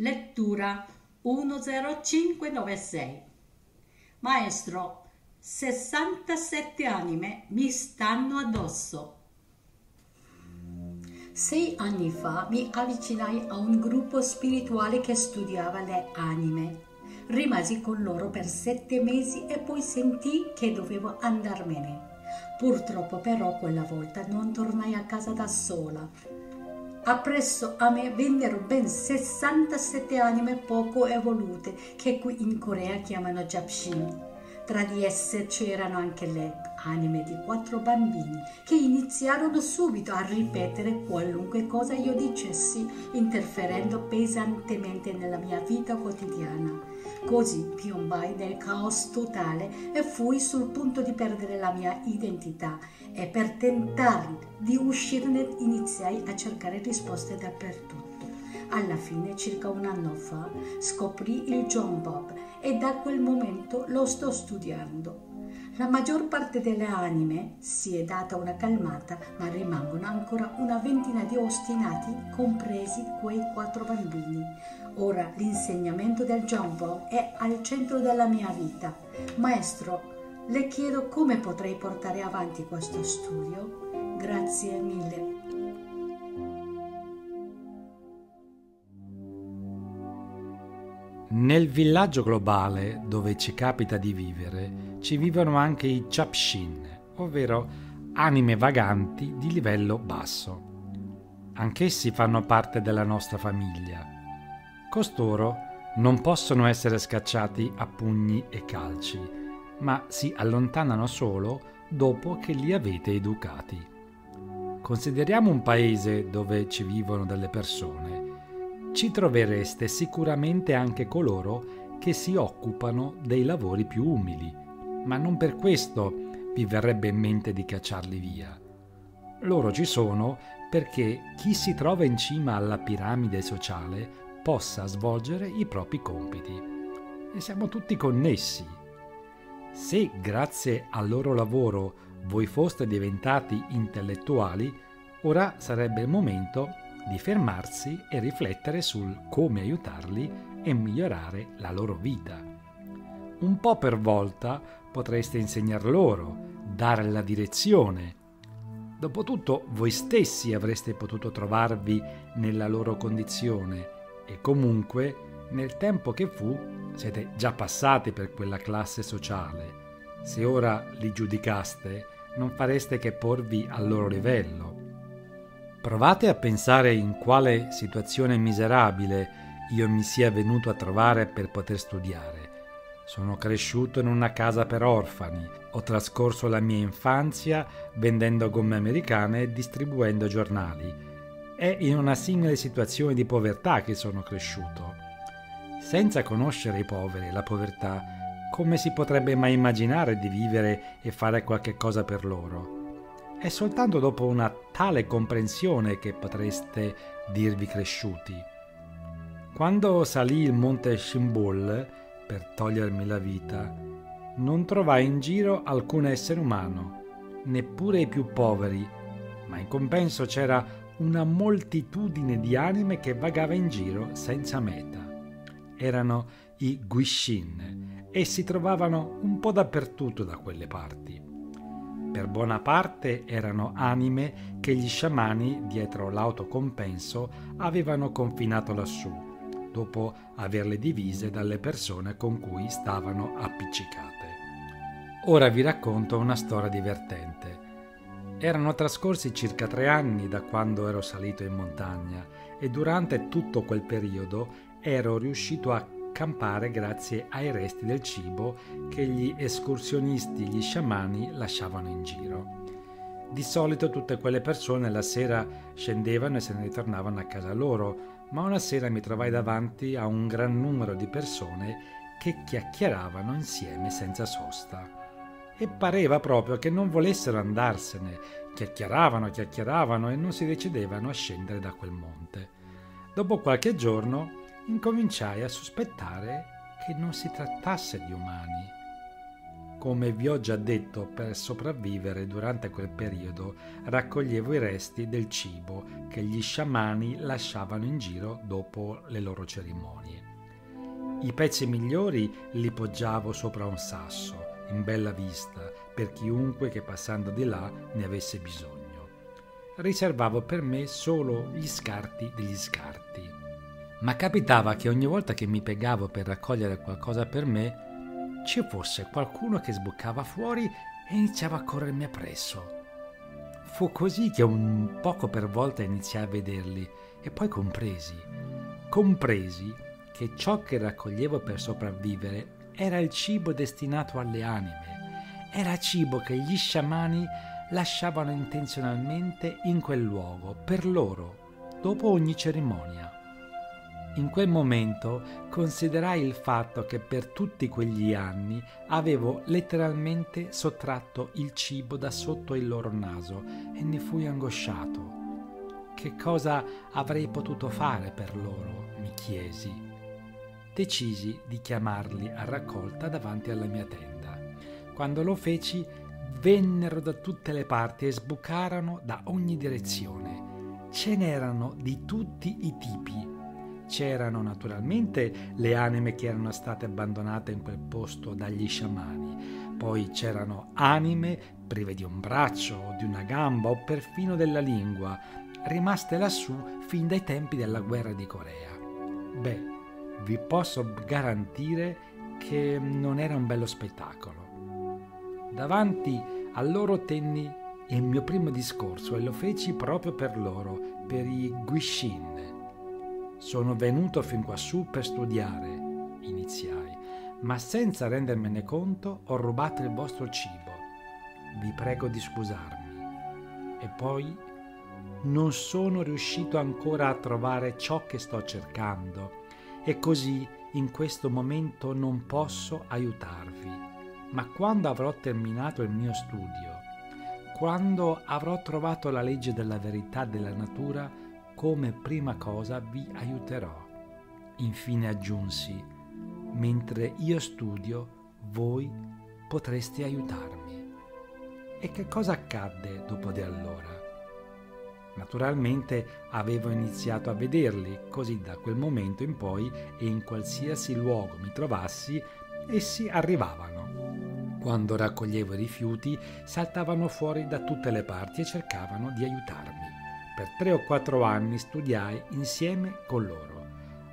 Lettura 10596 Maestro, 67 anime mi stanno addosso. Sei anni fa mi avvicinai a un gruppo spirituale che studiava le anime. Rimasi con loro per sette mesi e poi sentii che dovevo andarmene. Purtroppo però quella volta non tornai a casa da sola Appresso a me vennero ben 67 anime poco evolute che qui in Corea chiamano Japshin. Tra di esse c'erano anche le anime di quattro bambini che iniziarono subito a ripetere qualunque cosa io dicessi, interferendo pesantemente nella mia vita quotidiana. Così piombai nel caos totale e fui sul punto di perdere la mia identità e per tentare di uscirne iniziai a cercare risposte dappertutto. Alla fine, circa un anno fa, scoprì il John Bob e da quel momento lo sto studiando. La maggior parte delle anime si è data una calmata, ma rimangono ancora una ventina di ostinati, compresi quei quattro bambini. Ora l'insegnamento del Bob è al centro della mia vita. Maestro, le chiedo come potrei portare avanti questo studio. Grazie mille. Nel villaggio globale dove ci capita di vivere ci vivono anche i Chapshin, ovvero anime vaganti di livello basso. Anch'essi fanno parte della nostra famiglia. Costoro non possono essere scacciati a pugni e calci, ma si allontanano solo dopo che li avete educati. Consideriamo un paese dove ci vivono delle persone. Ci trovereste sicuramente anche coloro che si occupano dei lavori più umili, ma non per questo vi verrebbe in mente di cacciarli via. Loro ci sono perché chi si trova in cima alla piramide sociale possa svolgere i propri compiti. E siamo tutti connessi se grazie al loro lavoro voi foste diventati intellettuali, ora sarebbe il momento di fermarsi e riflettere sul come aiutarli e migliorare la loro vita. Un po' per volta potreste insegnar loro, dare la direzione. Dopotutto voi stessi avreste potuto trovarvi nella loro condizione e comunque nel tempo che fu siete già passati per quella classe sociale. Se ora li giudicaste, non fareste che porvi al loro livello. Provate a pensare in quale situazione miserabile io mi sia venuto a trovare per poter studiare. Sono cresciuto in una casa per orfani, ho trascorso la mia infanzia vendendo gomme americane e distribuendo giornali. È in una simile situazione di povertà che sono cresciuto senza conoscere i poveri e la povertà, come si potrebbe mai immaginare di vivere e fare qualche cosa per loro? È soltanto dopo una tale comprensione che potreste dirvi cresciuti. Quando salì il monte Shimbol per togliermi la vita, non trovai in giro alcun essere umano, neppure i più poveri, ma in compenso c'era una moltitudine di anime che vagava in giro senza meta erano i Guishin e si trovavano un po' dappertutto da quelle parti. Per buona parte erano anime che gli sciamani, dietro l'autocompenso, avevano confinato lassù, dopo averle divise dalle persone con cui stavano appiccicate. Ora vi racconto una storia divertente. Erano trascorsi circa tre anni da quando ero salito in montagna e durante tutto quel periodo ero riuscito a campare grazie ai resti del cibo che gli escursionisti, gli sciamani lasciavano in giro. Di solito tutte quelle persone la sera scendevano e se ne ritornavano a casa loro, ma una sera mi trovai davanti a un gran numero di persone che chiacchieravano insieme senza sosta. E pareva proprio che non volessero andarsene, chiacchieravano, chiacchieravano e non si decidevano a scendere da quel monte. Dopo qualche giorno incominciai a sospettare che non si trattasse di umani. Come vi ho già detto, per sopravvivere durante quel periodo raccoglievo i resti del cibo che gli sciamani lasciavano in giro dopo le loro cerimonie. I pezzi migliori li poggiavo sopra un sasso, in bella vista, per chiunque che passando di là ne avesse bisogno. Riservavo per me solo gli scarti degli scarti. Ma capitava che ogni volta che mi piegavo per raccogliere qualcosa per me, ci fosse qualcuno che sboccava fuori e iniziava a corrermi appresso. Fu così che un poco per volta iniziai a vederli e poi compresi. Compresi che ciò che raccoglievo per sopravvivere era il cibo destinato alle anime, era cibo che gli sciamani lasciavano intenzionalmente in quel luogo per loro, dopo ogni cerimonia. In quel momento considerai il fatto che per tutti quegli anni avevo letteralmente sottratto il cibo da sotto il loro naso e ne fui angosciato. Che cosa avrei potuto fare per loro? mi chiesi. Decisi di chiamarli a raccolta davanti alla mia tenda. Quando lo feci, vennero da tutte le parti e sbucarono da ogni direzione. Ce n'erano di tutti i tipi C'erano naturalmente le anime che erano state abbandonate in quel posto dagli sciamani, poi c'erano anime prive di un braccio o di una gamba o perfino della lingua, rimaste lassù fin dai tempi della guerra di Corea. Beh, vi posso garantire che non era un bello spettacolo. Davanti a loro tenni il mio primo discorso e lo feci proprio per loro, per i Guishin, sono venuto fin quassù per studiare, iniziai, ma senza rendermene conto ho rubato il vostro cibo. Vi prego di scusarmi. E poi non sono riuscito ancora a trovare ciò che sto cercando e così in questo momento non posso aiutarvi. Ma quando avrò terminato il mio studio, quando avrò trovato la legge della verità della natura, come prima cosa vi aiuterò. Infine aggiunsi, mentre io studio, voi potreste aiutarmi. E che cosa accadde dopo di allora? Naturalmente avevo iniziato a vederli, così da quel momento in poi e in qualsiasi luogo mi trovassi, essi arrivavano. Quando raccoglievo i rifiuti, saltavano fuori da tutte le parti e cercavano di aiutarmi. Per tre o quattro anni studiai insieme con loro.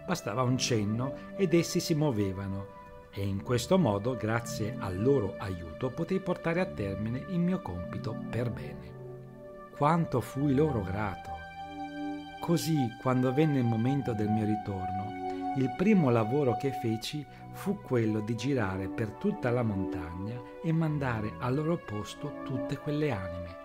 Bastava un cenno ed essi si muovevano e in questo modo, grazie al loro aiuto, potei portare a termine il mio compito per bene. Quanto fui loro grato! Così, quando venne il momento del mio ritorno, il primo lavoro che feci fu quello di girare per tutta la montagna e mandare al loro posto tutte quelle anime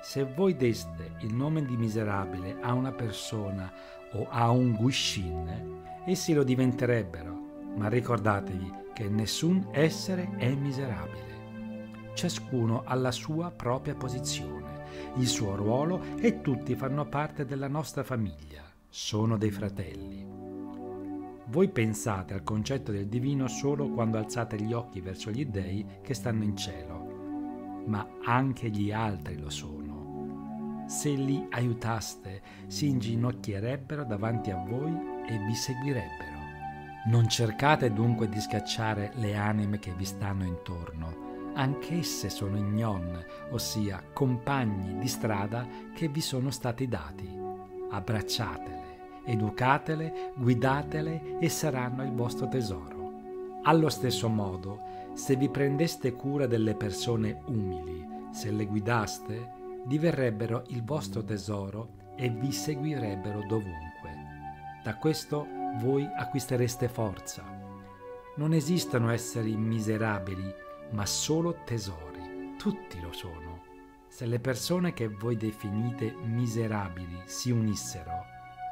se voi deste il nome di miserabile a una persona o a un guishin, essi lo diventerebbero, ma ricordatevi che nessun essere è miserabile. Ciascuno ha la sua propria posizione, il suo ruolo e tutti fanno parte della nostra famiglia, sono dei fratelli. Voi pensate al concetto del divino solo quando alzate gli occhi verso gli dei che stanno in cielo, ma anche gli altri lo sono se li aiutaste, si inginocchierebbero davanti a voi e vi seguirebbero. Non cercate dunque di scacciare le anime che vi stanno intorno, anch'esse sono ignon, ossia compagni di strada che vi sono stati dati. Abbracciatele, educatele, guidatele e saranno il vostro tesoro. Allo stesso modo, se vi prendeste cura delle persone umili, se le guidaste, diverrebbero il vostro tesoro e vi seguirebbero dovunque. Da questo voi acquistereste forza. Non esistono esseri miserabili, ma solo tesori. Tutti lo sono. Se le persone che voi definite miserabili si unissero,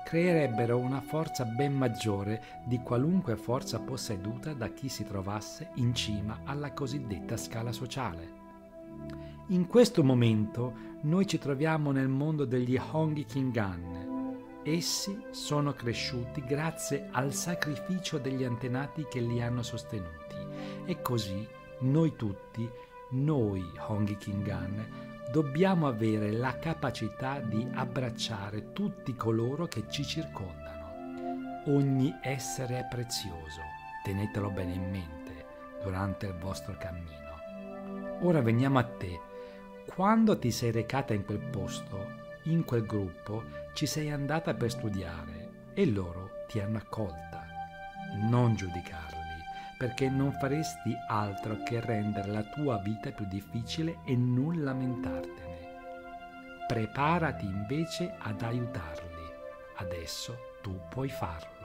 creerebbero una forza ben maggiore di qualunque forza posseduta da chi si trovasse in cima alla cosiddetta scala sociale. In questo momento noi ci troviamo nel mondo degli Honghi Kingan. Essi sono cresciuti grazie al sacrificio degli antenati che li hanno sostenuti e così Noi tutti, noi Honghi Kingan, dobbiamo avere la capacità di abbracciare tutti coloro che ci circondano. Ogni essere è prezioso, tenetelo bene in mente durante il vostro cammino. Ora veniamo a te. Quando ti sei recata in quel posto, in quel gruppo, ci sei andata per studiare e loro ti hanno accolta. Non giudicarli perché non faresti altro che rendere la tua vita più difficile e non lamentartene. Preparati invece ad aiutarli. Adesso tu puoi farlo.